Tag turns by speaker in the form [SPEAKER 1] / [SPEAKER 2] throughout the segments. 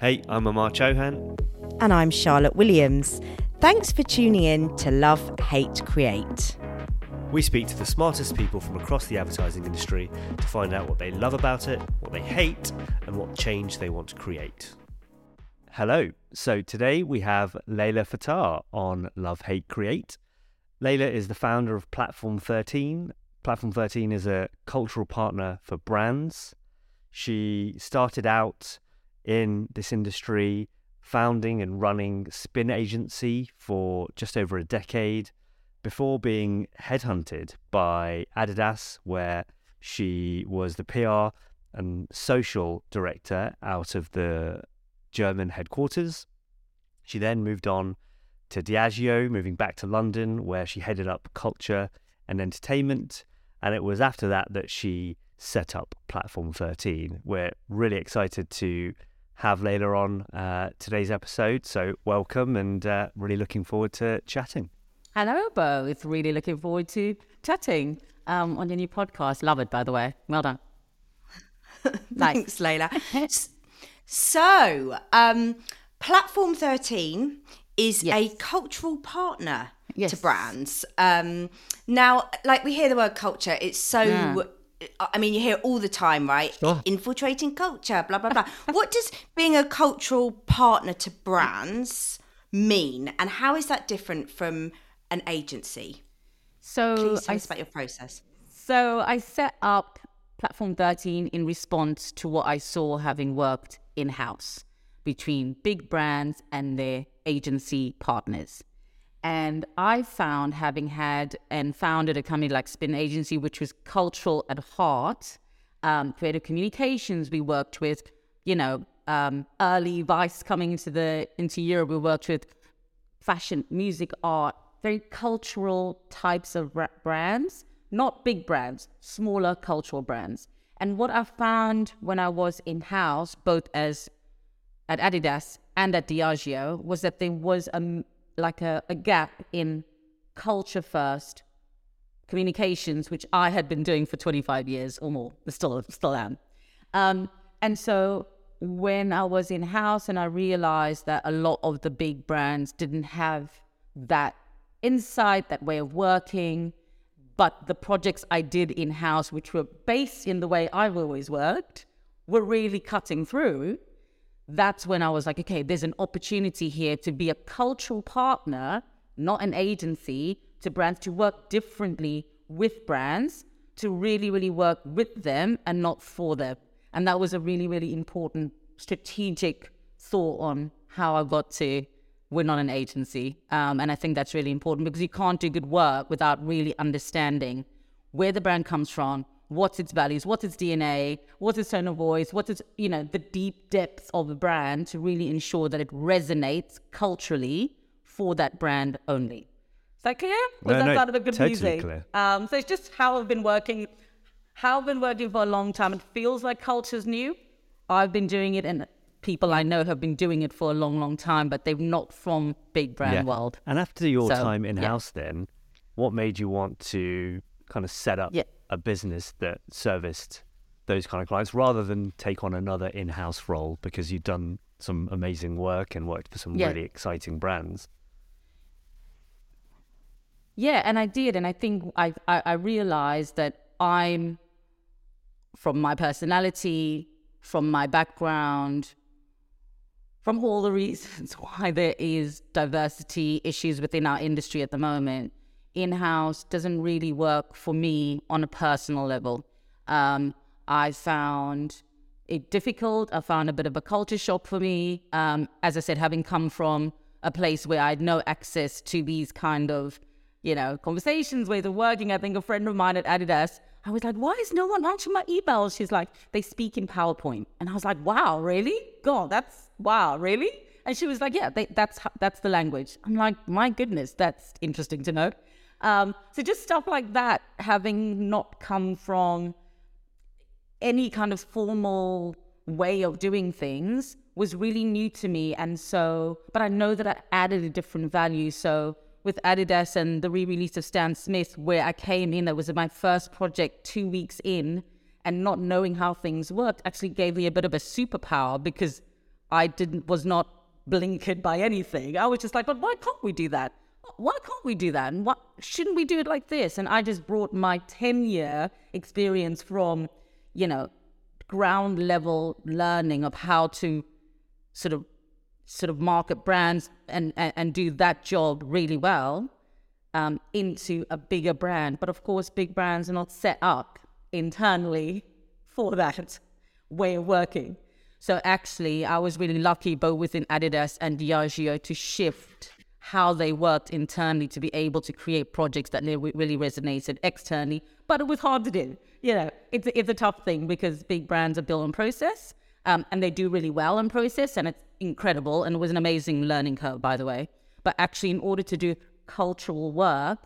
[SPEAKER 1] Hey, I'm Amar Chohan.
[SPEAKER 2] And I'm Charlotte Williams. Thanks for tuning in to Love, Hate, Create.
[SPEAKER 1] We speak to the smartest people from across the advertising industry to find out what they love about it, what they hate, and what change they want to create. Hello. So today we have Leila Fataar on Love, Hate, Create. Layla is the founder of Platform 13. Platform 13 is a cultural partner for brands. She started out in this industry, founding and running Spin Agency for just over a decade before being headhunted by Adidas, where she was the PR and social director out of the German headquarters. She then moved on to Diageo, moving back to London, where she headed up culture and entertainment. And it was after that that she set up Platform 13. We're really excited to have Leila on uh, today's episode. So, welcome and uh, really looking forward to chatting.
[SPEAKER 3] Hello, both. Really looking forward to chatting um, on your new podcast. Love it, by the way. Well done.
[SPEAKER 2] Thanks, Leila. so, um, Platform 13 is yes. a cultural partner yes. to brands. Um, now, like we hear the word culture, it's so. Yeah I mean, you hear all the time, right? Sure. Infiltrating culture, blah, blah, blah. what does being a cultural partner to brands mean? And how is that different from an agency? So, Please tell I, us about your process.
[SPEAKER 3] So, I set up Platform 13 in response to what I saw having worked in house between big brands and their agency partners. And I found, having had and founded a company like Spin Agency, which was cultural at heart, um, creative communications, we worked with, you know, um, early Vice coming into the into Europe. We worked with fashion, music, art, very cultural types of brands, not big brands, smaller cultural brands. And what I found when I was in house, both as at Adidas and at Diageo, was that there was a like a, a gap in culture first communications, which I had been doing for 25 years or more, still still am. Um, and so when I was in house and I realized that a lot of the big brands didn't have that insight, that way of working, but the projects I did in house, which were based in the way I've always worked, were really cutting through that's when I was like, okay, there's an opportunity here to be a cultural partner, not an agency, to brands to work differently with brands, to really, really work with them and not for them. And that was a really, really important strategic thought on how I got to we're not an agency. Um, and I think that's really important because you can't do good work without really understanding where the brand comes from, what's its values, what's its DNA, what's its tone of voice, what's its, you know, the deep depth of a brand to really ensure that it resonates culturally for that brand only. Is that clear? Was
[SPEAKER 1] no,
[SPEAKER 3] that
[SPEAKER 1] no,
[SPEAKER 3] part of a good
[SPEAKER 1] totally
[SPEAKER 3] music?
[SPEAKER 1] Clear.
[SPEAKER 3] Um, so it's just how I've been working, how I've been working for a long time. It feels like culture's new. I've been doing it and people I know have been doing it for a long, long time, but they're not from big brand
[SPEAKER 1] yeah.
[SPEAKER 3] world.
[SPEAKER 1] And after your so, time in house, yeah. then what made you want to kind of set up yeah a business that serviced those kind of clients rather than take on another in-house role because you've done some amazing work and worked for some yeah. really exciting brands.
[SPEAKER 3] Yeah, and I did, and I think I, I I realized that I'm from my personality, from my background, from all the reasons why there is diversity issues within our industry at the moment in house doesn't really work for me on a personal level. Um, I found it difficult. I found a bit of a culture shock for me. Um, as I said, having come from a place where I had no access to these kind of, you know, conversations, ways of working. I think a friend of mine at Adidas, I was like, why is no one answering my emails? She's like, they speak in PowerPoint. And I was like, wow, really? God, that's, wow, really? And she was like, yeah, they, that's, that's the language. I'm like, my goodness, that's interesting to know. Um, so just stuff like that, having not come from any kind of formal way of doing things was really new to me. And so, but I know that I added a different value. So with Adidas and the re-release of Stan Smith, where I came in, that was my first project two weeks in, and not knowing how things worked actually gave me a bit of a superpower because I didn't was not blinkered by anything. I was just like, but why can't we do that? Why can't we do that? And what shouldn't we do it like this? And I just brought my 10 year experience from, you know, ground level learning of how to sort of sort of market brands and, and, and do that job really well um, into a bigger brand. But of course, big brands are not set up internally for that way of working. So actually, I was really lucky both within Adidas and Diageo to shift how they worked internally to be able to create projects that really resonated externally. But it was hard to do. You know, it's, it's a tough thing because big brands are built on process um, and they do really well on process and it's incredible. And it was an amazing learning curve, by the way. But actually, in order to do cultural work,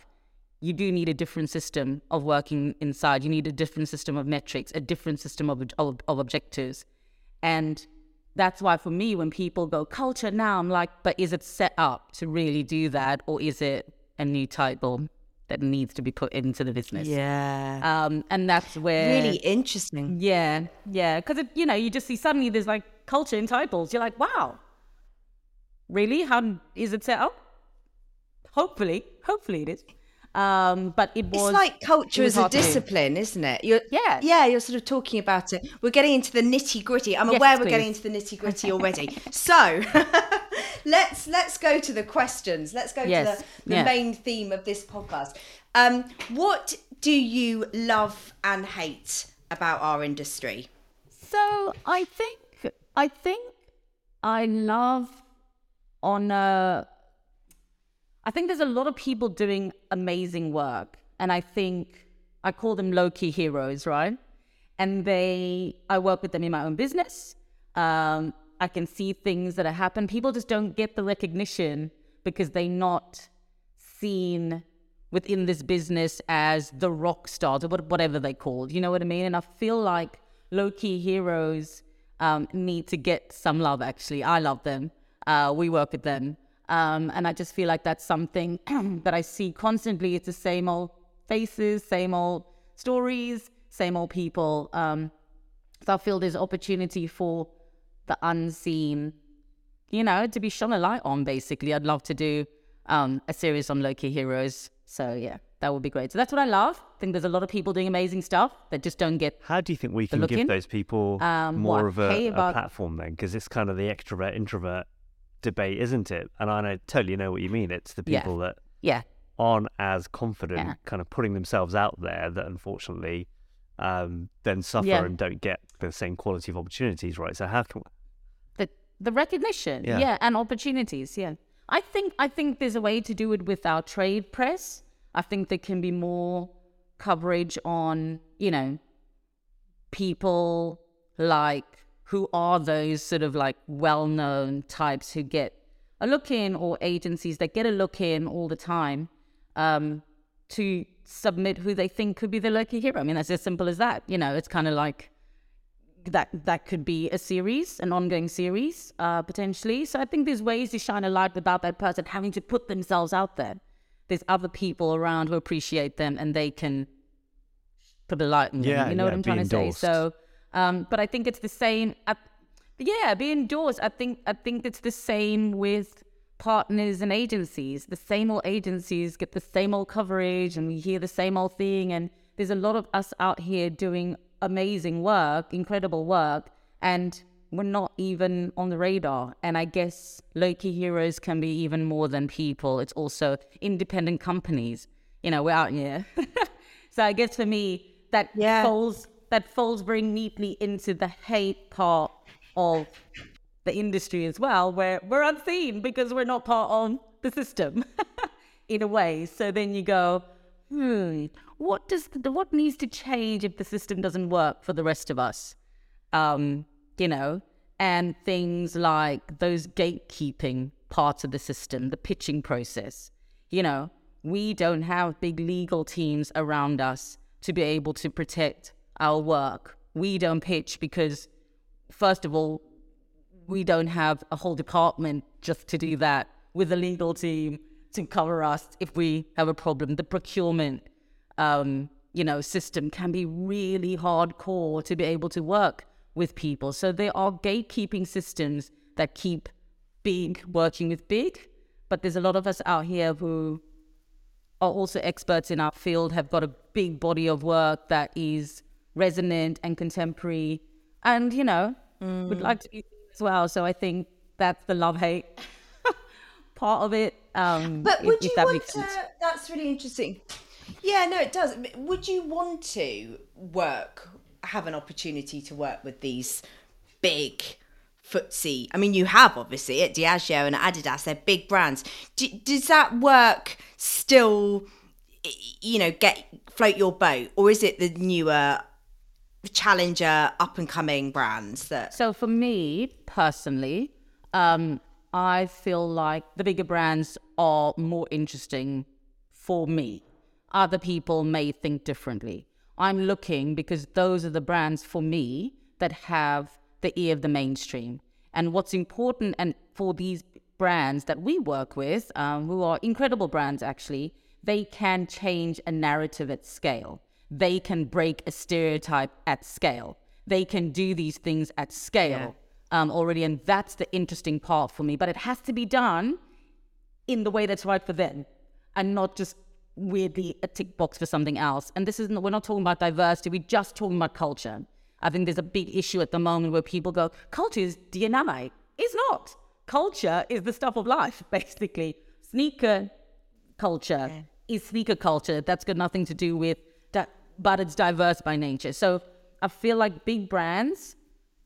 [SPEAKER 3] you do need a different system of working inside. You need a different system of metrics, a different system of, of, of objectives. And that's why for me, when people go culture now, I'm like, but is it set up to really do that? Or is it a new title that needs to be put into the business?
[SPEAKER 2] Yeah.
[SPEAKER 3] Um, and that's where.
[SPEAKER 2] Really interesting.
[SPEAKER 3] Yeah. Yeah. Because, you know, you just see suddenly there's like culture in titles. You're like, wow, really? How is it set up? Hopefully. Hopefully it is. Um, but it was
[SPEAKER 2] it's like culture as a discipline, isn't it? You're,
[SPEAKER 3] yeah,
[SPEAKER 2] yeah. You're sort of talking about it. We're getting into the nitty gritty. I'm yes, aware we're getting into the nitty gritty already. so let's let's go to the questions. Let's go yes. to the, the yeah. main theme of this podcast. Um, what do you love and hate about our industry?
[SPEAKER 3] So I think I think I love on a I think there's a lot of people doing amazing work. And I think I call them low key heroes, right? And they, I work with them in my own business. Um, I can see things that have happened. People just don't get the recognition because they're not seen within this business as the rock stars or whatever they're called. You know what I mean? And I feel like low key heroes um, need to get some love, actually. I love them. Uh, we work with them. Um, and I just feel like that's something that I see constantly. It's the same old faces, same old stories, same old people. Um, so I feel there's opportunity for the unseen, you know, to be shone a light on, basically. I'd love to do um, a series on low key heroes. So yeah, that would be great. So that's what I love. I think there's a lot of people doing amazing stuff that just don't get.
[SPEAKER 1] How do you think we can give those people um, more of a, a platform then? Because it's kind of the extrovert introvert debate, isn't it? And I totally know what you mean. It's the people
[SPEAKER 3] yeah.
[SPEAKER 1] that
[SPEAKER 3] yeah
[SPEAKER 1] aren't as confident, yeah. kind of putting themselves out there, that unfortunately um, then suffer yeah. and don't get the same quality of opportunities. Right. So how can
[SPEAKER 3] the the recognition, yeah. yeah, and opportunities, yeah. I think I think there's a way to do it with our trade press. I think there can be more coverage on, you know, people like who are those sort of like well known types who get a look in or agencies that get a look in all the time um, to submit who they think could be the lucky hero. I mean, that's as simple as that. You know, it's kind of like that that could be a series, an ongoing series, uh, potentially. So I think there's ways to shine a light without that person having to put themselves out there. There's other people around who appreciate them and they can put a light in them. Yeah, you know yeah, what I'm trying endorsed. to say? So um, but I think it's the same. Uh, yeah, be indoors. I think I think it's the same with partners and agencies. The same old agencies get the same old coverage, and we hear the same old thing. And there's a lot of us out here doing amazing work, incredible work, and we're not even on the radar. And I guess low key heroes can be even more than people. It's also independent companies. You know, we're out here. so I guess for me, that yeah. falls that falls very neatly into the hate part of the industry as well, where we're unseen because we're not part of the system in a way. So then you go, hmm, what does what needs to change if the system doesn't work for the rest of us? Um, you know, and things like those gatekeeping parts of the system, the pitching process. You know, we don't have big legal teams around us to be able to protect our work. We don't pitch because, first of all, we don't have a whole department just to do that with a legal team to cover us if we have a problem. The procurement, um, you know, system can be really hardcore to be able to work with people. So there are gatekeeping systems that keep big working with big. But there's a lot of us out here who are also experts in our field, have got a big body of work that is resonant and contemporary, and you know, mm. would like to be as well. So I think that's the love hate part of it. Um,
[SPEAKER 2] but would if, you if that want to? That's really interesting. Yeah, no, it does. Would you want to work, have an opportunity to work with these big FTSE? I mean, you have obviously at Diageo and Adidas, they're big brands. Do, does that work still, you know, get float your boat? Or is it the newer challenger, up and coming brands that.
[SPEAKER 3] So for me personally, um, I feel like the bigger brands are more interesting for me other people may think differently. I'm looking because those are the brands for me that have the ear of the mainstream. And what's important and for these brands that we work with, um, who are incredible brands actually, they can change a narrative at scale. They can break a stereotype at scale. They can do these things at scale yeah. um, already. And that's the interesting part for me. But it has to be done in the way that's right for them and not just weirdly a tick box for something else. And this isn't, we're not talking about diversity, we're just talking about culture. I think there's a big issue at the moment where people go, culture is DNA. It's not. Culture is the stuff of life, basically. Sneaker culture yeah. is sneaker culture. That's got nothing to do with but it's diverse by nature. So I feel like big brands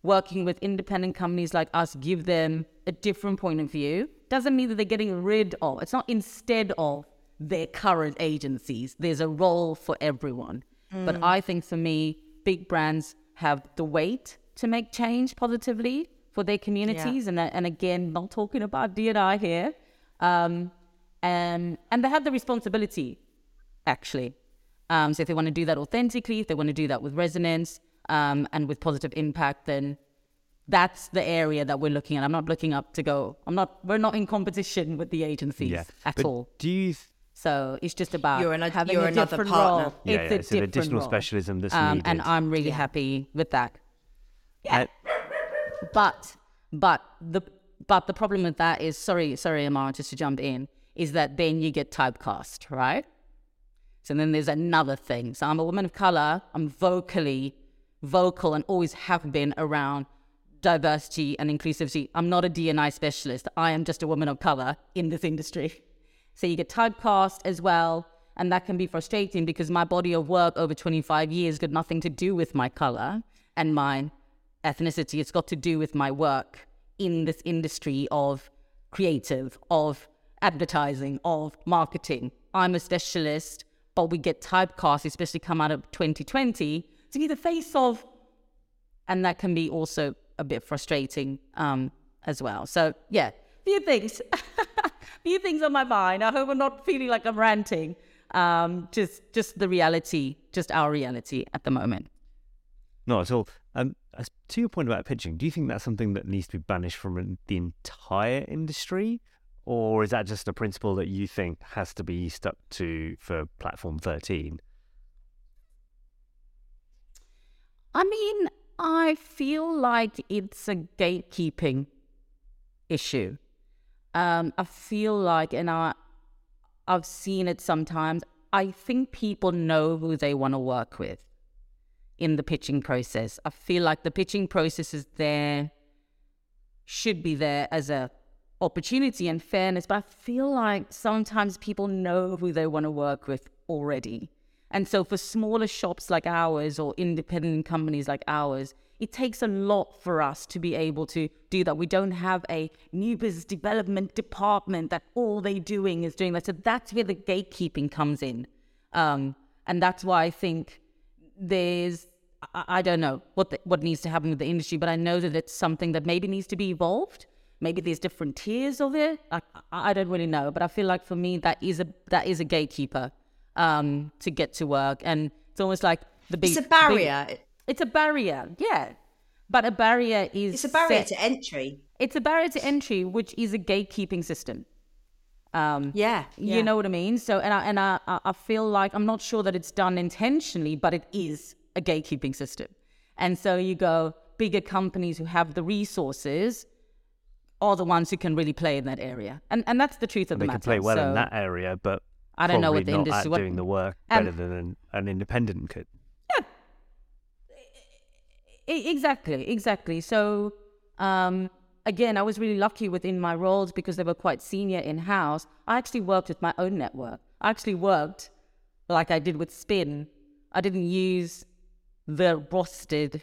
[SPEAKER 3] working with independent companies like us give them a different point of view. Doesn't mean that they're getting rid of, it's not instead of their current agencies. There's a role for everyone. Mm. But I think for me, big brands have the weight to make change positively for their communities. Yeah. And, and again, not talking about D&I here. Um, and, and they have the responsibility, actually. Um, so if they want to do that authentically, if they want to do that with resonance um, and with positive impact, then that's the area that we're looking at. I'm not looking up to go. I'm not. We're not in competition with the agencies yeah. at
[SPEAKER 1] but
[SPEAKER 3] all.
[SPEAKER 1] Do you
[SPEAKER 3] so it's just about
[SPEAKER 2] you're,
[SPEAKER 3] an,
[SPEAKER 2] having you're a another different partner.
[SPEAKER 3] role.
[SPEAKER 1] Yeah,
[SPEAKER 3] it's,
[SPEAKER 1] yeah, it's an additional
[SPEAKER 3] role.
[SPEAKER 1] specialism that's um, needed.
[SPEAKER 3] And I'm really yeah. happy with that. Yeah. Uh, but but the but the problem with that is sorry, sorry, Amara, just to jump in, is that then you get typecast, right? So then there's another thing. So I'm a woman of color, I'm vocally vocal and always have been around diversity and inclusivity. I'm not a D&I specialist. I am just a woman of color in this industry. So you get typecast as well. And that can be frustrating because my body of work over 25 years got nothing to do with my color and my ethnicity. It's got to do with my work in this industry of creative, of advertising, of marketing. I'm a specialist, but we get typecast, especially come out of 2020, to be the face of, and that can be also a bit frustrating um, as well. So, yeah, few things. few things on my mind. I hope I'm not feeling like I'm ranting. Um, just just the reality, just our reality at the moment.
[SPEAKER 1] Not at all. Um, to your point about pitching, do you think that's something that needs to be banished from the entire industry, or is that just a principle that you think has to be stuck to for Platform 13?
[SPEAKER 3] I mean, I feel like it's a gatekeeping issue um, I feel like, and I, I've seen it sometimes. I think people know who they want to work with in the pitching process. I feel like the pitching process is there, should be there as a opportunity and fairness, but I feel like sometimes people know who they want to work with already. And so for smaller shops like ours or independent companies like ours, it takes a lot for us to be able to do that. We don't have a new business development department that all they're doing is doing that. So that's where the gatekeeping comes in. Um, and that's why I think there's, I, I don't know what, the, what needs to happen with the industry, but I know that it's something that maybe needs to be evolved. Maybe there's different tiers of it. I, I don't really know, but I feel like for me, that is a, that is a gatekeeper um, to get to work. And it's almost like the big.
[SPEAKER 2] It's a barrier.
[SPEAKER 3] Big, it's a barrier, yeah. But a barrier is.
[SPEAKER 2] It's a barrier
[SPEAKER 3] set.
[SPEAKER 2] to entry.
[SPEAKER 3] It's a barrier to entry, which is a gatekeeping system.
[SPEAKER 2] Um, yeah,
[SPEAKER 3] yeah, you know what I mean. So, and I and I, I feel like I'm not sure that it's done intentionally, but it is a gatekeeping system. And so you go bigger companies who have the resources, are the ones who can really play in that area, and and that's the truth of
[SPEAKER 1] they
[SPEAKER 3] the
[SPEAKER 1] matter.
[SPEAKER 3] They
[SPEAKER 1] can play well
[SPEAKER 3] so,
[SPEAKER 1] in that area, but
[SPEAKER 3] I don't know
[SPEAKER 1] what
[SPEAKER 3] the industry
[SPEAKER 1] at doing the work better than an, an independent could.
[SPEAKER 3] Yeah, exactly, exactly. So um, again, I was really lucky within my roles because they were quite senior in house. I actually worked with my own network. I actually worked like I did with Spin. I didn't use the rostered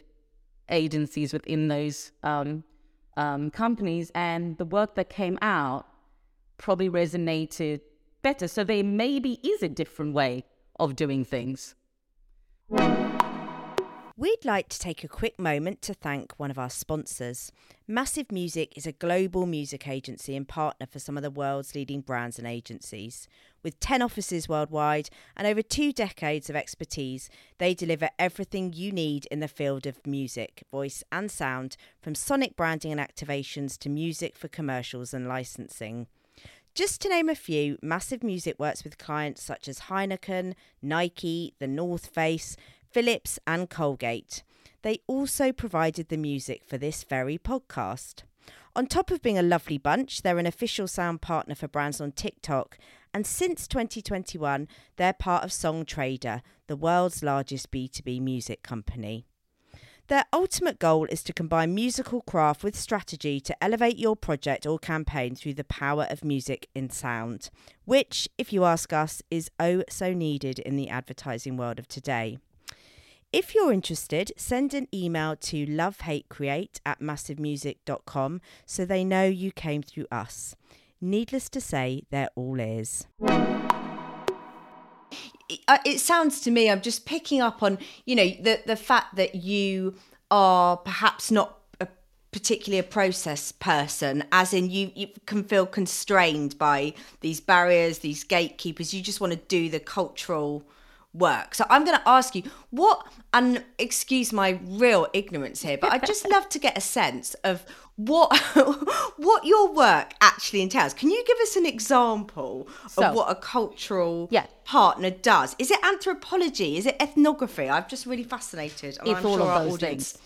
[SPEAKER 3] agencies within those um, um, companies, and the work that came out probably resonated better. So there maybe is a different way of doing things.
[SPEAKER 2] We'd like to take a quick moment to thank one of our sponsors. Massive Music is a global music agency and partner for some of the world's leading brands and agencies. With 10 offices worldwide and over two decades of expertise, they deliver everything you need in the field of music, voice, and sound, from sonic branding and activations to music for commercials and licensing. Just to name a few, Massive Music works with clients such as Heineken, Nike, The North Face, Philips, and Colgate. They also provided the music for this very podcast. On top of being a lovely bunch, they're an official sound partner for brands on TikTok, and since 2021, they're part of Songtradr, the world's largest B2B music company. Their ultimate goal is to combine musical craft with strategy to elevate your project or campaign through the power of music in sound, which, if you ask us, is oh so needed in the advertising world of today. If you're interested, send an email to lovehatecreate at massivemusic.com so they know you came through us. Needless to say, they're all ears. Uh, it sounds to me, I'm just picking up on, you know, the, the fact that you are perhaps not a particularly a process person, as in you, you can feel constrained by these barriers, these gatekeepers. You just want to do the cultural work. So I'm going to ask you what, and excuse my real ignorance here, but I'd just love to get a sense of what what your work actually entails. Can you give us an example so, of what a cultural yeah. partner does? Is it anthropology? Is it ethnography? I'm just really fascinated.
[SPEAKER 3] It's I'm all sure of those things.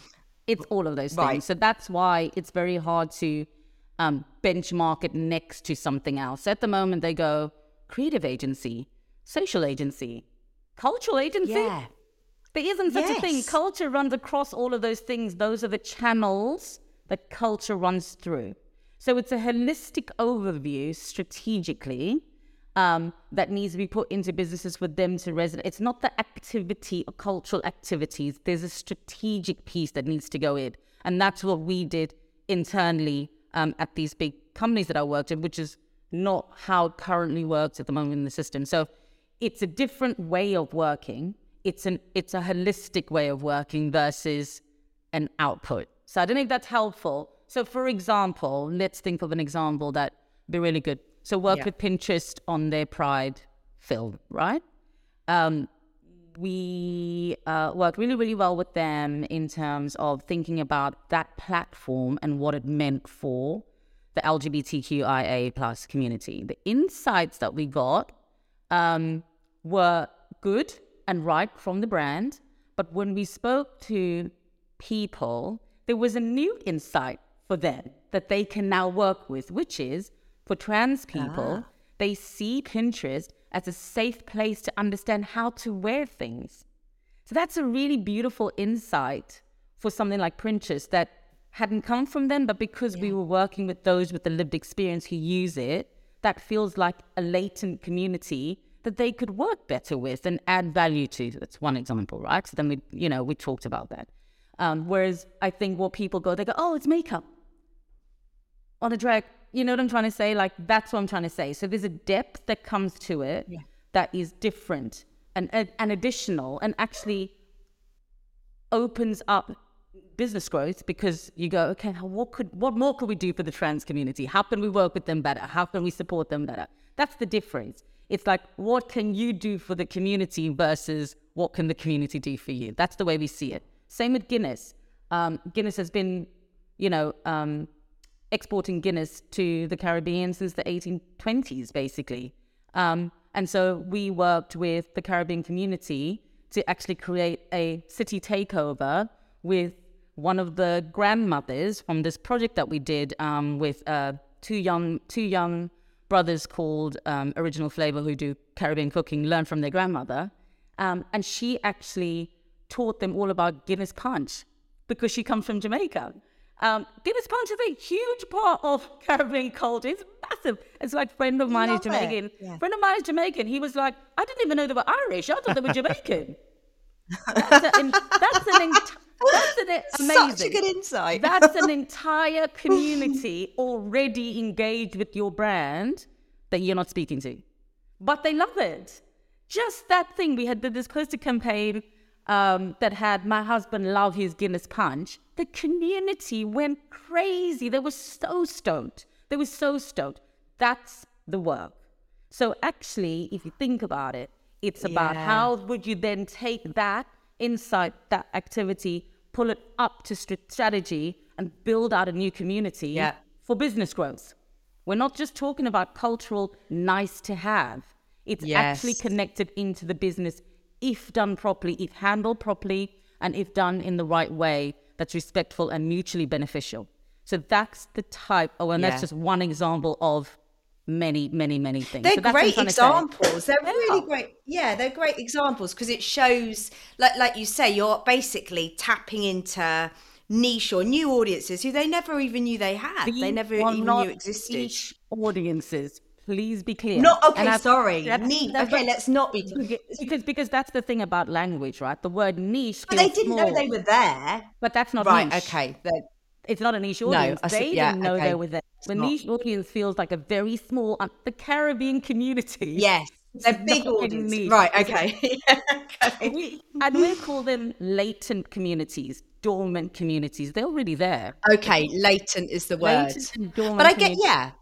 [SPEAKER 3] It's all of those right. things. So that's why it's very hard to um, benchmark it next to something else. At the moment, they go creative agency, social agency, cultural agency. Yeah. There isn't such yes. a thing. Culture runs across all of those things. Those are the channels that culture runs through. So it's a holistic overview strategically um, that needs to be put into businesses for them to resonate. It's not the activity or cultural activities. There's a strategic piece that needs to go in. And that's what we did internally um, at these big companies that I worked in, which is not how it currently works at the moment in the system. So it's a different way of working. It's an it's a holistic way of working versus an output. So I don't know if that's helpful. So for example, let's think of an example that be really good. So work yeah. with Pinterest on their Pride film, right? Um, we uh, worked really, really well with them in terms of thinking about that platform and what it meant for the LGBTQIA plus community. The insights that we got um, were good and right from the brand. But when we spoke to people, there was a new insight for them that they can now work with, which is for trans people, ah. they see Pinterest as a safe place to understand how to wear things. So that's a really beautiful insight for something like Pinterest that hadn't come from them, but because yeah. we were working with those with the lived experience who use it, that feels like a latent community that they could work better with and add value to. That's one example, right? So then we, you know, we talked about that. Um, whereas I think what people go, they go, oh, it's makeup on a drag. You know what I'm trying to say? Like that's what I'm trying to say. So there's a depth that comes to it yeah. that is different and, and, and additional and actually opens up business growth because you go, okay, what could what more could we do for the trans community? How can we work with them better? How can we support them better? That's the difference. It's like, what can you do for the community versus what can the community do for you? That's the way we see it. Same with Guinness. Um, Guinness has been, you know, um, exporting Guinness to the Caribbean since the 1820s, basically. Um, and so we worked with the Caribbean community to actually create a city takeover with one of the grandmothers from this project that we did um, with uh, two young two young brothers called um, Original Flava who do Caribbean cooking learn from their grandmother, um, and she actually taught them all about Guinness Punch because she comes from Jamaica. Um, Guinness Punch is a huge part of Caribbean culture. It's massive. It's like friend of mine is Jamaican. Yeah. Friend of mine is Jamaican. He was like, I didn't even know they were Irish. I thought they were Jamaican. that's, an, that's an that's an amazing.
[SPEAKER 2] Such a good insight.
[SPEAKER 3] that's an entire community already engaged with your brand that you're not speaking to, but they love it. Just that thing. We had did this poster campaign um, that had my husband love his Guinness punch. The community went crazy. They were so stoked. They were so stoked. That's the work. So actually, if you think about it, it's about yeah. how would you then take that insight, that activity, pull it up to strategy and build out a new community yeah. for business growth. We're not just talking about cultural nice to have. It's yes. actually connected into the business if done properly, if handled properly, and if done in the right way that's respectful and mutually beneficial. So that's the type, oh, and yeah. that's just one example of many, many, many things.
[SPEAKER 2] They're
[SPEAKER 3] so
[SPEAKER 2] great examples. They're really great. Yeah, they're great examples because it shows, like, like you say, you're basically tapping into niche or new audiences who they never even knew they had. These they never even knew existed.
[SPEAKER 3] audiences. Please be clear.
[SPEAKER 2] Not okay, sorry. Niche. Okay, let's not be
[SPEAKER 3] because because that's the thing about language, right? The word niche.
[SPEAKER 2] But they didn't small, know they were there.
[SPEAKER 3] But that's not
[SPEAKER 2] right.
[SPEAKER 3] Niche.
[SPEAKER 2] Okay,
[SPEAKER 3] it's not a niche audience. No, they yeah, didn't know okay. they were there. The niche audience feels like a very small, uh, the Caribbean community.
[SPEAKER 2] Yes, they're big audience. Right. Okay.
[SPEAKER 3] okay. We, and we call them latent communities, dormant communities. They're already there.
[SPEAKER 2] Okay, latent is the word. But I get yeah.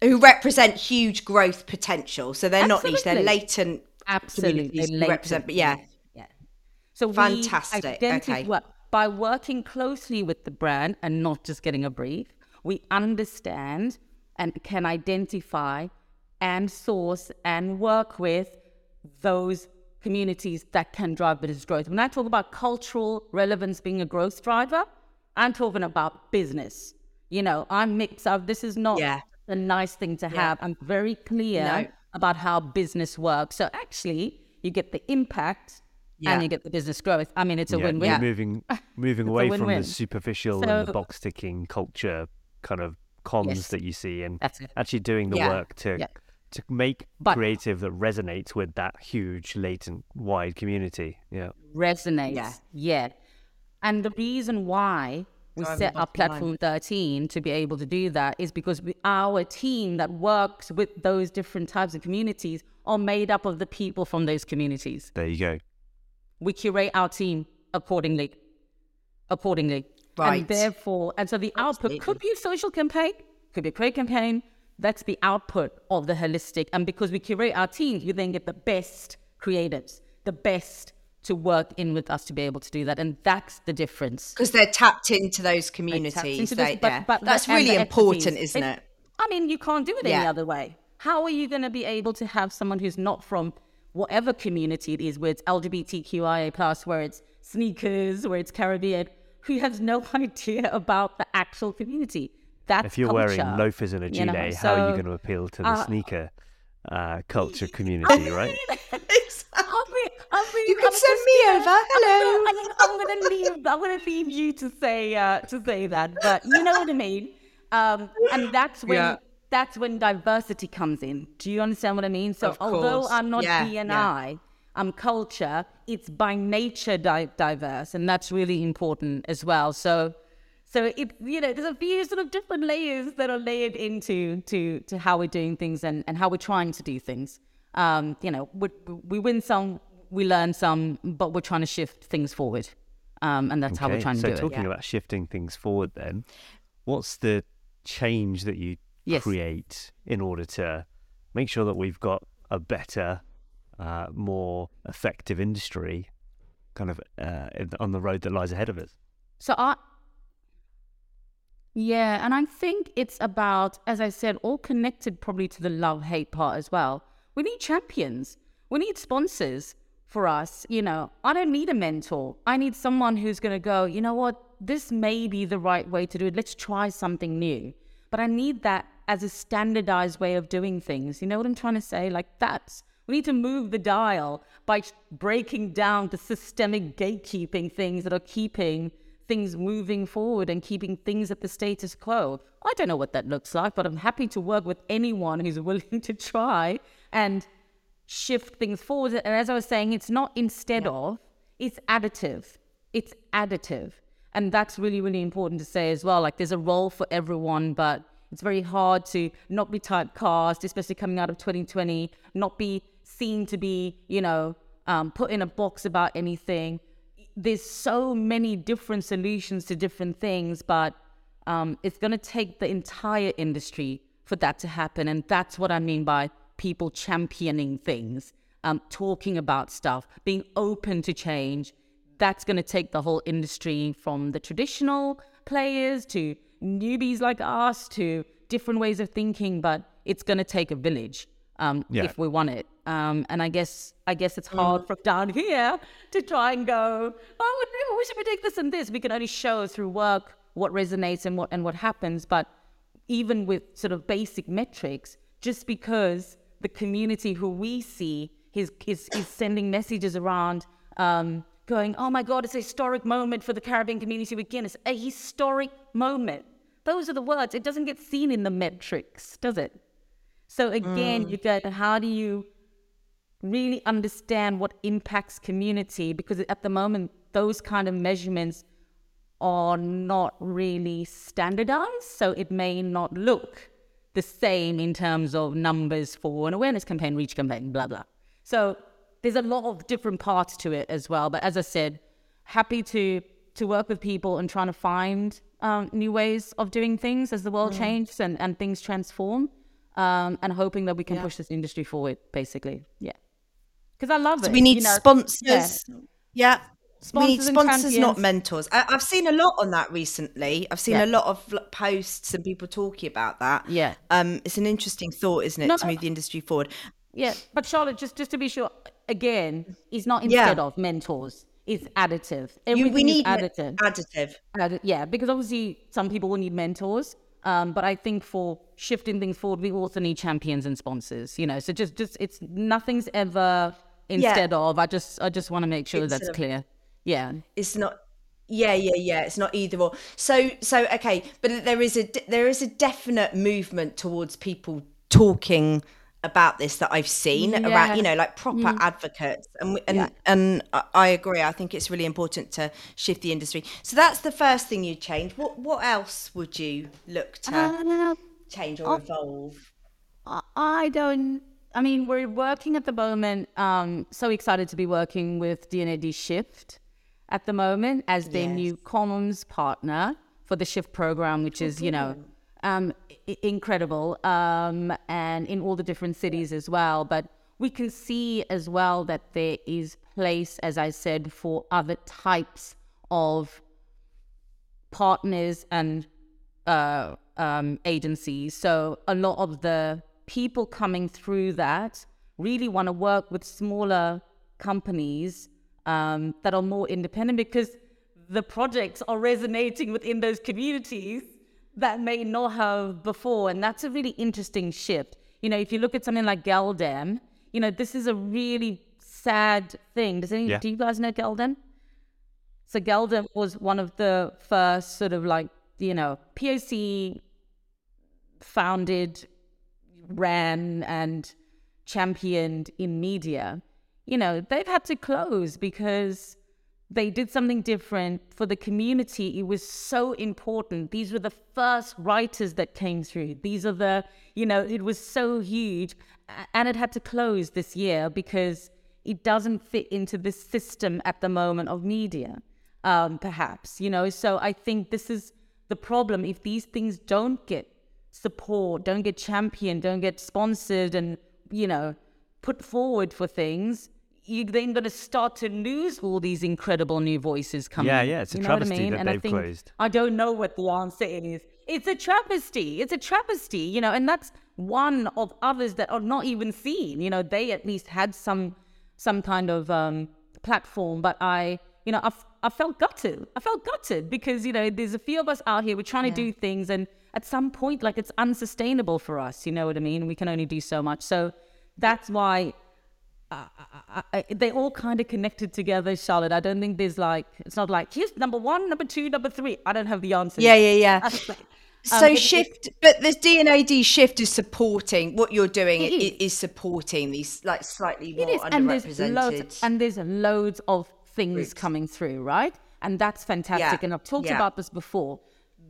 [SPEAKER 2] Who represent huge growth potential. So they're Absolutely. not niche, they're latent.
[SPEAKER 3] Absolutely.
[SPEAKER 2] Latent. Represent, but yeah.
[SPEAKER 3] Yeah. So
[SPEAKER 2] fantastic. Okay
[SPEAKER 3] by working closely with the brand and not just getting a brief, we understand and can identify and source and work with those communities that can drive business growth. When I talk about cultural relevance being a growth driver, I'm talking about business. You know, I'm mixed up. This is not yeah. a nice thing to have. I'm very clear no. about how business works. So actually, you get the impact yeah. and you get the business growth. I mean, it's a yeah, win-win.
[SPEAKER 1] Yeah. Moving moving away from the superficial so, and the box ticking culture kind of comms yes, that you see, and actually doing the work to to make but, creative that resonates with that huge, latent, wide community. Yeah,
[SPEAKER 3] resonates. Yeah, yeah. And the reason why we set up platform line. 13 to be able to do that is because we, our team that works with those different types of communities are made up of the people from those communities.
[SPEAKER 1] There you go
[SPEAKER 3] we curate our team accordingly. Accordingly.
[SPEAKER 2] Right.
[SPEAKER 3] And therefore, and so the Absolutely. output could be a social campaign, could be a create campaign. That's the output of the holistic. And because we curate our teams, we then get the best creatives, the best to work in with us to be able to do that. And that's the difference.
[SPEAKER 2] Because they're tapped into those communities. Into they, but, yeah. but, that's really important, isn't it?
[SPEAKER 3] I mean, you can't do it yeah. any other way. How are you going to be able to have someone who's not from whatever community it is, where it's LGBTQIA plus, where it's sneakers, where it's Caribbean, who has no idea about the actual community. That's
[SPEAKER 1] if you're
[SPEAKER 3] culture,
[SPEAKER 1] wearing loafers and a gilet, you know? so, how are you going to appeal to the uh, sneaker uh, culture community, right?
[SPEAKER 2] you can send me over. Hello.
[SPEAKER 3] I'm gonna leave. I'm gonna leave you to say uh, to say that, but you know what I mean. Um, and that's when yeah that's when diversity comes in. Do you understand what I mean? So although I'm not yeah, D and yeah. I'm culture, it's by nature di- diverse, and that's really important as well. So, so it you know there's a few sort of different layers that are layered into to to how we're doing things and and how we're trying to do things. Um, you know, we, we win some, we learn some, but we're trying to shift things forward, um, and that's okay. how we're trying to
[SPEAKER 1] so
[SPEAKER 3] do
[SPEAKER 1] it. So talking about shifting things forward, then, what's the change that you yes. create in order to make sure that we've got a better, uh, more effective industry kind of uh, on the road that lies ahead of us.
[SPEAKER 3] So I, yeah, and I think it's about, as I said, all connected probably to the love hate part as well. We need champions. We need sponsors for us, you know, I don't need a mentor. I need someone who's going to go, you know what, this may be the right way to do it. Let's try something new. But I need that as a standardized way of doing things. You know what I'm trying to say? Like that's, we need to move the dial by breaking down the systemic gatekeeping things that are keeping things moving forward and keeping things at the status quo. I don't know what that looks like, but I'm happy to work with anyone who's willing to try and shift things forward. And as I was saying, it's not instead yeah. of, it's additive. It's additive. And that's really, really important to say as well. Like there's a role for everyone, but it's very hard to not be typecast, especially coming out of 2020, not be seen to be, you know, um, put in a box about anything. There's so many different solutions to different things, but um, it's going to take the entire industry for that to happen. And that's what I mean by people championing things, um, talking about stuff, being open to change. That's going to take the whole industry from the traditional players to newbies like us to different ways of thinking. But it's going to take a village um, yeah. if we want it. Um, and I guess I guess it's hard mm. from down here to try and go. Oh, we should doing this and this. We can only show through work what resonates and what and what happens. But even with sort of basic metrics, just because the community who we see is, is, is sending messages around um, going, oh my God, it's a historic moment for the Caribbean community with Guinness. A historic moment. Those are the words. It doesn't get seen in the metrics, does it? So again, mm. you go, how do you really understand what impacts community? Because at the moment, those kind of measurements are not really standardized. So it may not look the same in terms of numbers for an awareness campaign, reach campaign, blah, blah. So there's a lot of different parts to it as well. But as I said, happy to to work with people and trying to find um, new ways of doing things as the world mm. changes and, and things transform. Um, and hoping that we can yeah. push this industry forward, basically. Yeah. Because I love
[SPEAKER 2] so
[SPEAKER 3] it.
[SPEAKER 2] We need you know, sponsors. Yeah. yeah. Sponsors we need sponsors, not mentors. I, have seen a lot on that recently. I've seen yeah. a lot of posts and people talking about that.
[SPEAKER 3] Yeah,
[SPEAKER 2] um, it's an interesting thought, isn't it, no, to move the industry forward?
[SPEAKER 3] Yeah, but Charlotte, just just to be sure, again, is not instead of mentors. It's additive.
[SPEAKER 2] You, we need additive. Additive.
[SPEAKER 3] Addi- yeah, because obviously some people will need mentors. Um, but I think for shifting things forward, we also need champions and sponsors. You know, so just just it's nothing's ever instead yeah. of. I just I just want to make sure that's clear. Yeah.
[SPEAKER 2] It's not yeah, yeah, yeah. It's not either or. So, so okay, but there is a there is a definite movement towards people talking about this that I've seen yeah. around, you know, like proper mm. advocates, and and yeah. and I agree. I think it's really important to shift the industry. So that's the first thing you change. What what else would you look to uh, change or evolve?
[SPEAKER 3] I don't. I mean, we're working at the moment. Um, so excited to be working with D&AD Shift at the moment as their yes. new comms partner for the Shift program, which is, you know, um, I- incredible, um, and in all the different cities as well. But we can see as well that there is place, as I said, for other types of partners and uh, um, agencies. So a lot of the people coming through that really want to work with smaller companies um, that are more independent because the projects are resonating within those communities that may not have before. And that's a really interesting shift. You know, if you look at something like gal-dem, you know, this is a really sad thing. Does any, yeah. do you guys know gal-dem? So gal-dem was one of the first sort of like, you know, POC founded, ran and championed in media you know, they've had to close because they did something different for the community. It was so important. These were the first writers that came through. These are the, you know, it was so huge. And it had to close this year because it doesn't fit into this system at the moment of media, um, perhaps, you know. So I think this is the problem. If these things don't get support, don't get championed, don't get sponsored and, you know, put forward for things, you're then going to start to lose all these incredible new voices coming.
[SPEAKER 1] Yeah, yeah, it's a you know travesty I mean? that and they've I think, closed.
[SPEAKER 3] I don't know what the answer is. It's a travesty. It's a travesty, you know, and that's one of others that are not even seen. You know, they at least had some some kind of um, platform, but I, you know, I, I felt gutted. I felt gutted because, you know, there's a few of us out here, we're trying yeah. to do things and at some point, like it's unsustainable for us. You know what I mean? We can only do so much. So that's why I, I, they all kind of connected together, Charlotte. I don't think there's like, it's not like, here's number one, number two, number three. I don't have the answer.
[SPEAKER 2] Yeah, yeah, yeah. Um, so shift, but the D&AD shift is supporting what you're doing. Is. is. supporting these like slightly more underrepresented.
[SPEAKER 3] And there's, loads, and there's loads of things groups. coming through, right? And that's fantastic. Yeah. And I've talked yeah. about this before.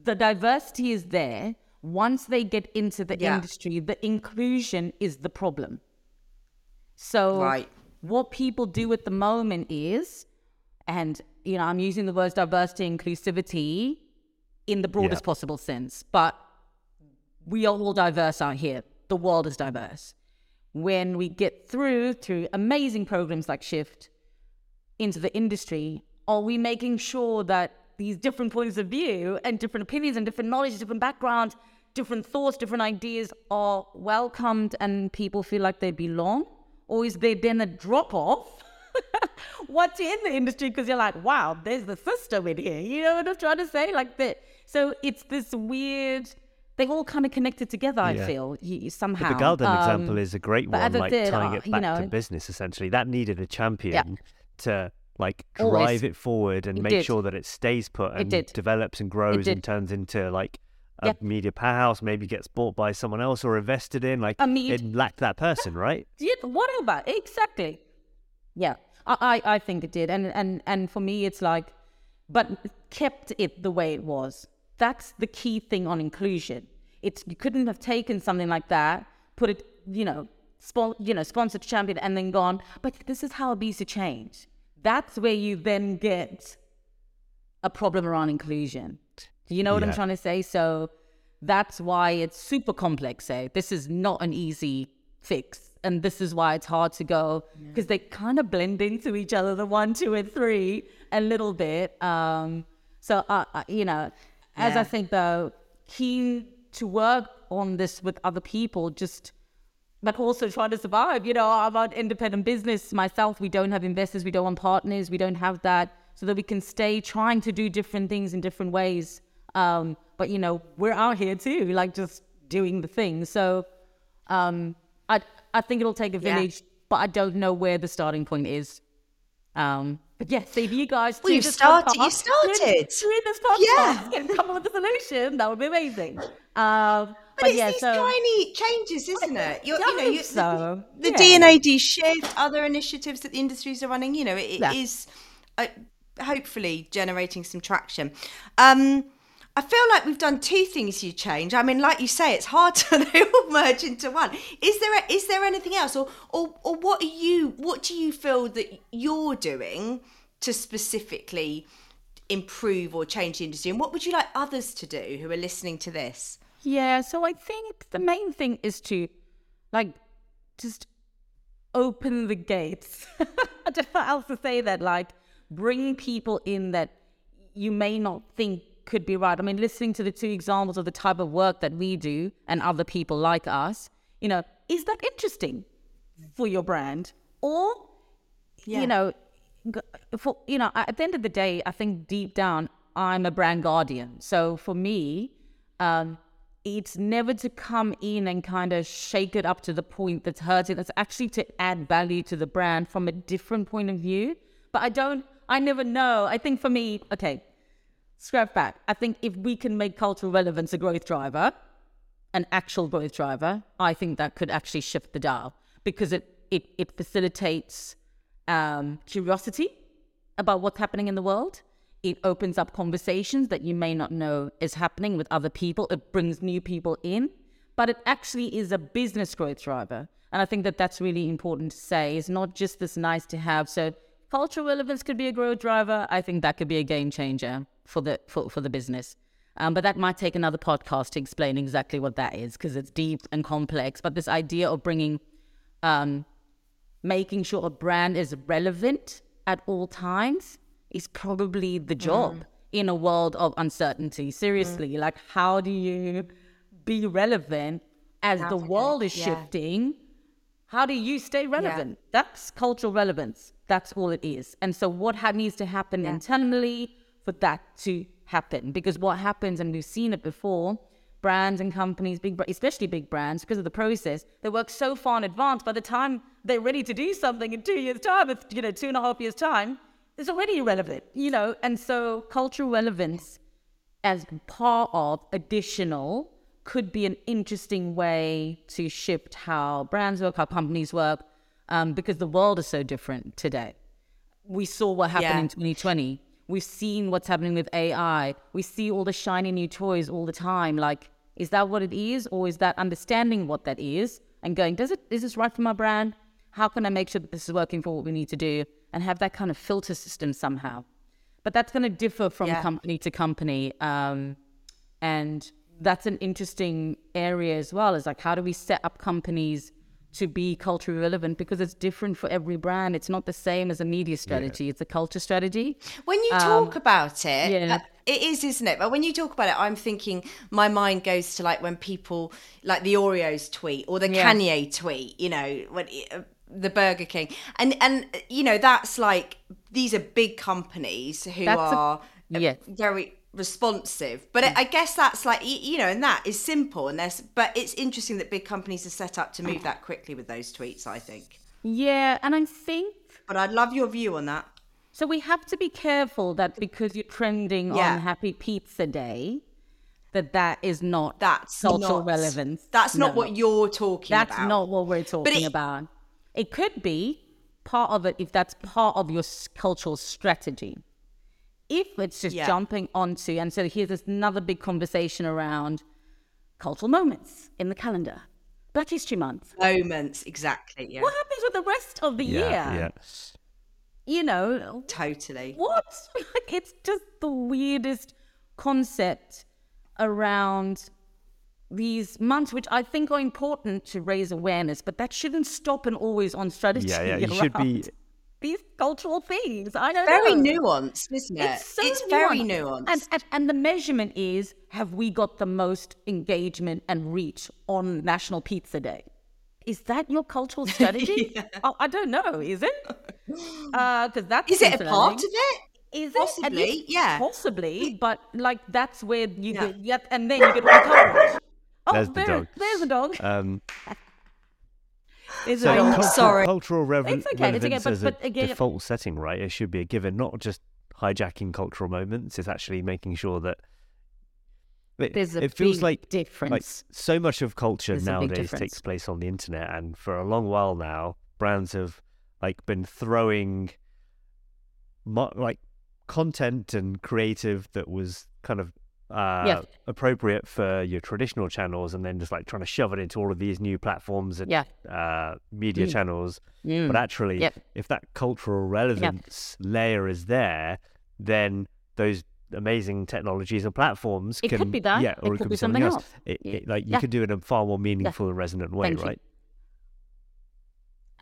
[SPEAKER 3] The diversity is there. Once they get into the yeah. industry, the inclusion is the problem. So right. what people do at the moment is, and you know, I'm using the words diversity, inclusivity in the broadest yeah. possible sense, but we are all diverse out here. The world is diverse. When we get through through amazing programs like Shift into the industry, are we making sure that these different points of view and different opinions and different knowledge, different backgrounds, different thoughts, different ideas are welcomed and people feel like they belong? Or is there then a drop off once you're in the industry because you're like, wow, there's the system in here. You know what I'm trying to say? Like that. So it's this weird. They all kind of connected together. I feel somehow.
[SPEAKER 1] But the gal-dem um, example is a great one, like did, tying uh, it back you know, to business. Essentially, that needed a champion yeah. to like drive Always. it forward and it make did. sure that it stays put and develops and grows and turns into like a yeah. media powerhouse maybe gets bought by someone else or invested in. Like it lacked that person, right?
[SPEAKER 3] Yeah, whatever. Exactly. Yeah, I, I think it did, and and and for me, it's like, but kept it the way it was. That's the key thing on inclusion. It's you couldn't have taken something like that, put it, you know, spon- you know, sponsored champion, and then gone. But this is how it needs to change. That's where you then get a problem around inclusion. You know what yeah. I'm trying to say? So that's why it's super complex. Eh? This is not an easy fix. And this is why it's hard to go because yeah. they kind of blend into each other, the one, two, and three, a little bit. Um, so, uh, uh, you know, yeah. as I think though, keen to work on this with other people, just but also trying to survive. You know, I'm an independent business myself. We don't have investors, we don't want partners, we don't have that, so that we can stay trying to do different things in different ways um, but you know, we're out here too, like just doing the thing. So um, I I think it'll take a village, yeah. but I don't know where the starting point is. Um, but yeah, so if you guys
[SPEAKER 2] well, you started, you started
[SPEAKER 3] doing this podcast, yeah, come up with a solution, that would be amazing. Um,
[SPEAKER 2] but, but it's yeah, these so, tiny changes, isn't it? You're, you know, you,
[SPEAKER 3] so.
[SPEAKER 2] the, the yeah. D&AD shift, other initiatives that the industries are running. You know, it, it is uh, hopefully generating some traction. Um, I feel like we've done two things you change. I mean, like you say, it's hard to they all merge into one. Is there is there anything else, or or or what are you? What do you feel that you're doing to specifically improve or change the industry? And what would you like others to do who are listening to this?
[SPEAKER 3] Yeah, so I think the main thing is to like just open the gates. I don't know how else to say that. Like bring people in that you may not think could be right. I mean, listening to the two examples of the type of work that we do and other people like us, you know, is that interesting for your brand? Or, yeah. you know, for you know, at the end of the day, I think deep down, I'm a brand guardian. So for me, um, it's never to come in and kind of shake it up to the point that's hurting. It's actually to add value to the brand from a different point of view. But I don't, I never know. I think for me, okay, scrap back. I think if we can make cultural relevance a growth driver, an actual growth driver, I think that could actually shift the dial because it it, it facilitates um, curiosity about what's happening in the world. It opens up conversations that you may not know is happening with other people. It brings new people in, but it actually is a business growth driver. And I think that that's really important to say. It's not just this nice to have. So cultural relevance could be a growth driver. I think that could be a game changer for the for, for the business. Um, but that might take another podcast to explain exactly what that is because it's deep and complex. But this idea of bringing, um, making sure a brand is relevant at all times is probably the job mm. in a world of uncertainty. Seriously, mm. like how do you be relevant as the world is yeah. shifting? How do you stay relevant? Yeah. That's cultural relevance. That's all it is. And so, what ha- needs to happen yeah. internally for that to happen? Because what happens, and we've seen it before, brands and companies, big, especially big brands, because of the process, they work so far in advance. By the time they're ready to do something in two years' time, you know, two and a half years' time, it's already irrelevant. You know, and so cultural relevance as part of additional could be an interesting way to shift how brands work, how companies work, um, because the world is so different today. We saw what happened yeah. in 2020. We've seen what's happening with AI. We see all the shiny new toys all the time. Like, is that what it is, or is that understanding what that is and going, does it is this right for my brand? How can I make sure that this is working for what we need to do, and have that kind of filter system somehow? But that's going to differ from yeah. company to company. Um, and that's an interesting area as well is like how do we set up companies to be culturally relevant because it's different for every brand it's not the same as a media strategy yeah. it's a culture strategy
[SPEAKER 2] when you talk um, about it yeah. Uh, it is isn't it but when you talk about it i'm thinking my mind goes to like when people like the oreos tweet or the yeah. kanye tweet you know when uh, the burger king and and you know that's like these are big companies who that's are a, yeah. very responsive but mm. i guess that's like you know and that is simple and there's but it's interesting that big companies are set up to move that quickly with those tweets i think
[SPEAKER 3] yeah and i think
[SPEAKER 2] but i'd love your view on that
[SPEAKER 3] so we have to be careful that because you're trending yeah. on happy pizza day that that is not
[SPEAKER 2] that's
[SPEAKER 3] social not, relevance
[SPEAKER 2] that's no. not what you're talking
[SPEAKER 3] that's
[SPEAKER 2] about.
[SPEAKER 3] not what we're talking it, about it could be part of it if that's part of your cultural strategy if it's just yeah. jumping onto, and so here's another big conversation around cultural moments in the calendar. Black History Month.
[SPEAKER 2] Moments, exactly. Yeah.
[SPEAKER 3] What happens with the rest of the yeah, year? Yes. You know,
[SPEAKER 2] totally.
[SPEAKER 3] What? Like, it's just the weirdest concept around these months, which I think are important to raise awareness, but that shouldn't stop and always on strategy.
[SPEAKER 1] Yeah, yeah. You should be
[SPEAKER 3] these cultural things. I don't
[SPEAKER 2] very
[SPEAKER 3] know.
[SPEAKER 2] Very nuanced, isn't it? It's, so it's nuanced. very nuanced.
[SPEAKER 3] And, and, and the measurement is have we got the most engagement and reach on National Pizza Day? Is that your cultural strategy? yeah. oh, I don't know. Is it? Because uh, that's
[SPEAKER 2] is it a part of it?
[SPEAKER 3] Is
[SPEAKER 2] possibly,
[SPEAKER 3] it?
[SPEAKER 2] yeah,
[SPEAKER 3] possibly. But like that's where you yeah. get, yeah, and then you get all the coverage. Oh, there's there, the dog. There's the dog. Um,
[SPEAKER 1] is so cultural, oh, sorry. cultural relevance okay, relevance but, but, a again, default setting, right? It should be a given, not just hijacking cultural moments. It's actually making sure that
[SPEAKER 3] it, There's a it feels like difference.
[SPEAKER 1] Like so much of culture There's nowadays takes place on the internet, and for a long while now, brands have like been throwing like content and creative that was kind of uh, yeah. appropriate for your traditional channels and then just like trying to shove it into all of these new platforms and yeah. uh, media mm. channels. Mm. But actually, yep. if that cultural relevance yep. layer is there, then those amazing technologies and platforms
[SPEAKER 3] it
[SPEAKER 1] can
[SPEAKER 3] could be that
[SPEAKER 1] yeah or it, it could, be something, else, else. It, it, like you yeah. could do it in a far more meaningful yeah. and resonant way Thank right you.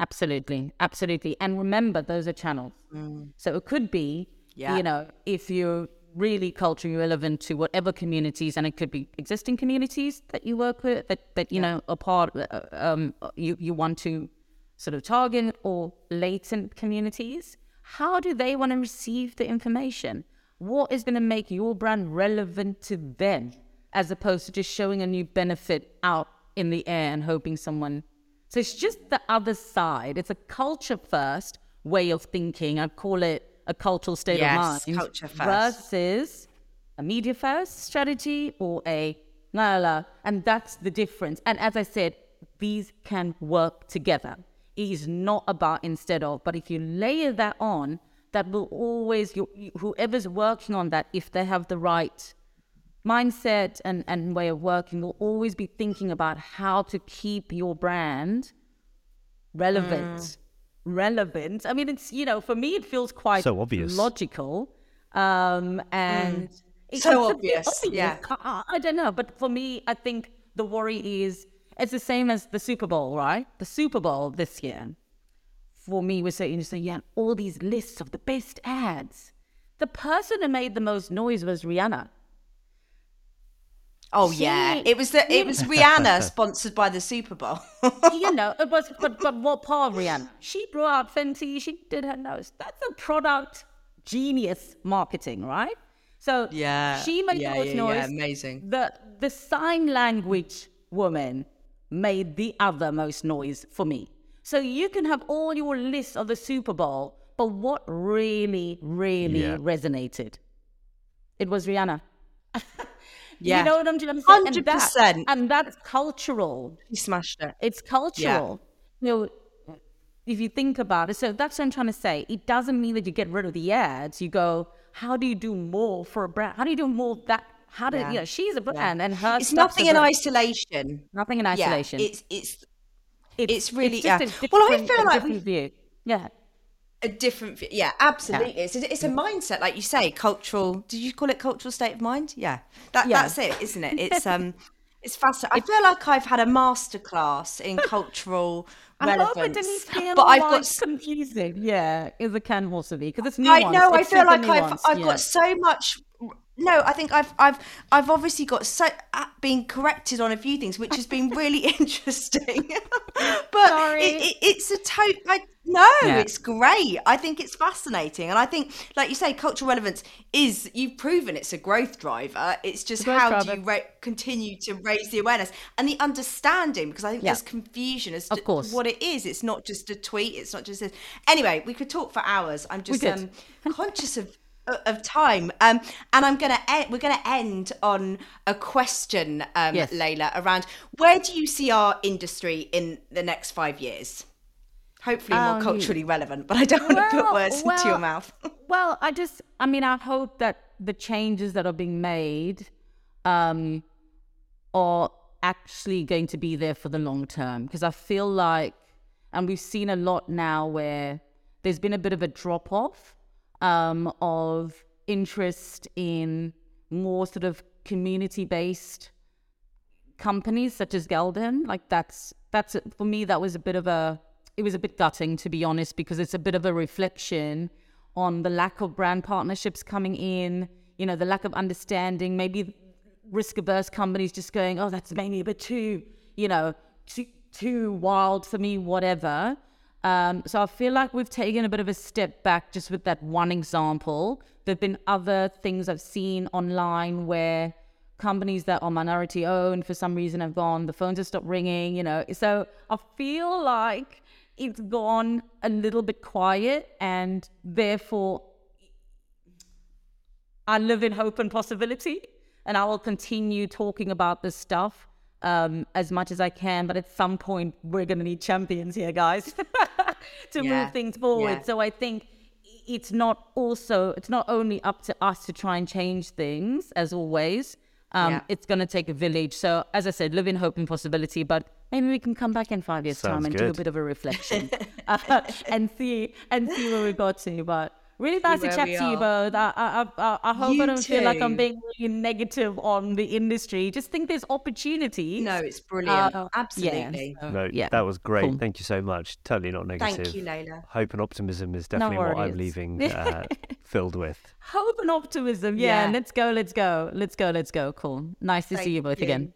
[SPEAKER 3] absolutely absolutely and remember those are channels mm. so it could be yeah. you know if you really culturally relevant to whatever communities, and it could be existing communities that you work with that that you yeah. know are part uh, um, you you want to sort of target or latent communities. How do they want to receive the information? What is going to make your brand relevant to them, as opposed to just showing a new benefit out in the air and hoping someone. So it's just the other side. It's a culture first way of thinking. I call it a cultural state
[SPEAKER 2] yes,
[SPEAKER 3] of mind
[SPEAKER 2] culture first.
[SPEAKER 3] versus a media first strategy or a la la. And that's the difference. And as I said, these can work together. It is not about instead of, but if you layer that on, that will always, you, whoever's working on that, if they have the right mindset and, and way of working, will always be thinking about how to keep your brand relevant. Mm relevant. I mean, it's you know, for me, it feels quite
[SPEAKER 1] so obvious,
[SPEAKER 3] logical, um, and mm.
[SPEAKER 2] it's so obvious. obvious. Yeah,
[SPEAKER 3] I don't know, but for me, I think the worry is it's the same as the Super Bowl, right? The Super Bowl this year, for me, was saying, so yeah, all these lists of the best ads. The person who made the most noise was Rihanna.
[SPEAKER 2] Oh she, yeah, it was the it was Rihanna sponsored by the Super Bowl.
[SPEAKER 3] you know, it was but but what part Rihanna? She brought out Fenty. She did her nose. That's a product genius marketing, right? So
[SPEAKER 2] yeah,
[SPEAKER 3] she made
[SPEAKER 2] yeah,
[SPEAKER 3] the most
[SPEAKER 2] yeah,
[SPEAKER 3] noise.
[SPEAKER 2] Yeah, amazing.
[SPEAKER 3] The the sign language woman made the other most noise for me. So you can have all your lists of the Super Bowl, but what really, really yeah. resonated? It was Rihanna. yeah. You know what I'm saying?
[SPEAKER 2] Hundred percent.
[SPEAKER 3] And that's cultural.
[SPEAKER 2] He smashed it.
[SPEAKER 3] It's cultural. Yeah. You know, if you think about it, so that's what I'm trying to say. It doesn't mean that you get rid of the ads. You go, how do you do more for a brand? How do you do more that how did yeah. you know she's a brand yeah. and her
[SPEAKER 2] it's nothing in isolation
[SPEAKER 3] nothing in isolation
[SPEAKER 2] yeah, it's it's it's, it's really it's yeah. well i feel like we
[SPEAKER 3] view yeah
[SPEAKER 2] a different yeah absolutely. Yeah. It's, a, it's a mindset like you say cultural did you call it cultural state of mind? Yeah. That yeah. that's it isn't it? It's um it's fascinating i feel like i've had a masterclass in cultural relevance I hope it didn't
[SPEAKER 3] feel but i've got confusing. Yeah is a can also be because it's
[SPEAKER 2] i know i feel like i've i've yeah. got so much no, I think I've I've I've obviously got so uh, been corrected on a few things, which has been really interesting. but it, it, it's a total like no, yeah. it's great. I think it's fascinating, and I think, like you say, cultural relevance is you've proven it's a growth driver. It's just how driver. do you ra- continue to raise the awareness and the understanding because I think yeah. there's confusion as to what it is. It's not just a tweet. It's not just this. Anyway, we could talk for hours. I'm just um, conscious of of time. Um, and I'm gonna we're gonna end on a question, um, yes. Leila, around where do you see our industry in the next five years? Hopefully more um, culturally relevant, but I don't want well, to put words well, into your mouth.
[SPEAKER 3] well, I just, I mean, I hope that the changes that are being made um, are actually going to be there for the long term because I feel like, and we've seen a lot now where there's been a bit of a drop off um, of interest in more sort of community based companies such as gal-dem. Like that's that's for me that was a bit of a it was a bit gutting to be honest because it's a bit of a reflection on the lack of brand partnerships coming in. You know, the lack of understanding. Maybe risk averse companies just going, oh, that's maybe a bit too, you know, too too wild for me, whatever. Um, so I feel like we've taken a bit of a step back just with that one example. There have been other things I've seen online where companies that are minority owned for some reason have gone, the phones have stopped ringing, you know. So I feel like it's gone a little bit quiet and therefore I live in hope and possibility and I will continue talking about this stuff um, as much as I can. But at some point, we're going to need champions here, guys, to yeah. move things forward. Yeah. So I think it's not also it's not only up to us to try and change things as always. Um, yeah. It's going to take a village. So as I said, live in hope and possibility. But maybe we can come back in five years' Sounds time and good. do a bit of a reflection uh, and see and see where we got to. But Really nice to chat to you both. I, I, I, I hope you I don't too. feel like I'm being really negative on the industry. Just think there's opportunity.
[SPEAKER 2] No, it's brilliant. Uh, Absolutely.
[SPEAKER 1] Yeah. No, yeah. that was great. Cool. Thank you so much. Totally not negative.
[SPEAKER 2] Thank you, Leila.
[SPEAKER 1] Hope and optimism is definitely no what I'm leaving uh, filled with.
[SPEAKER 3] Hope and optimism. Yeah. yeah. Let's go. Let's go. Let's go. Let's go. Cool. Nice to Thank see you both you. again.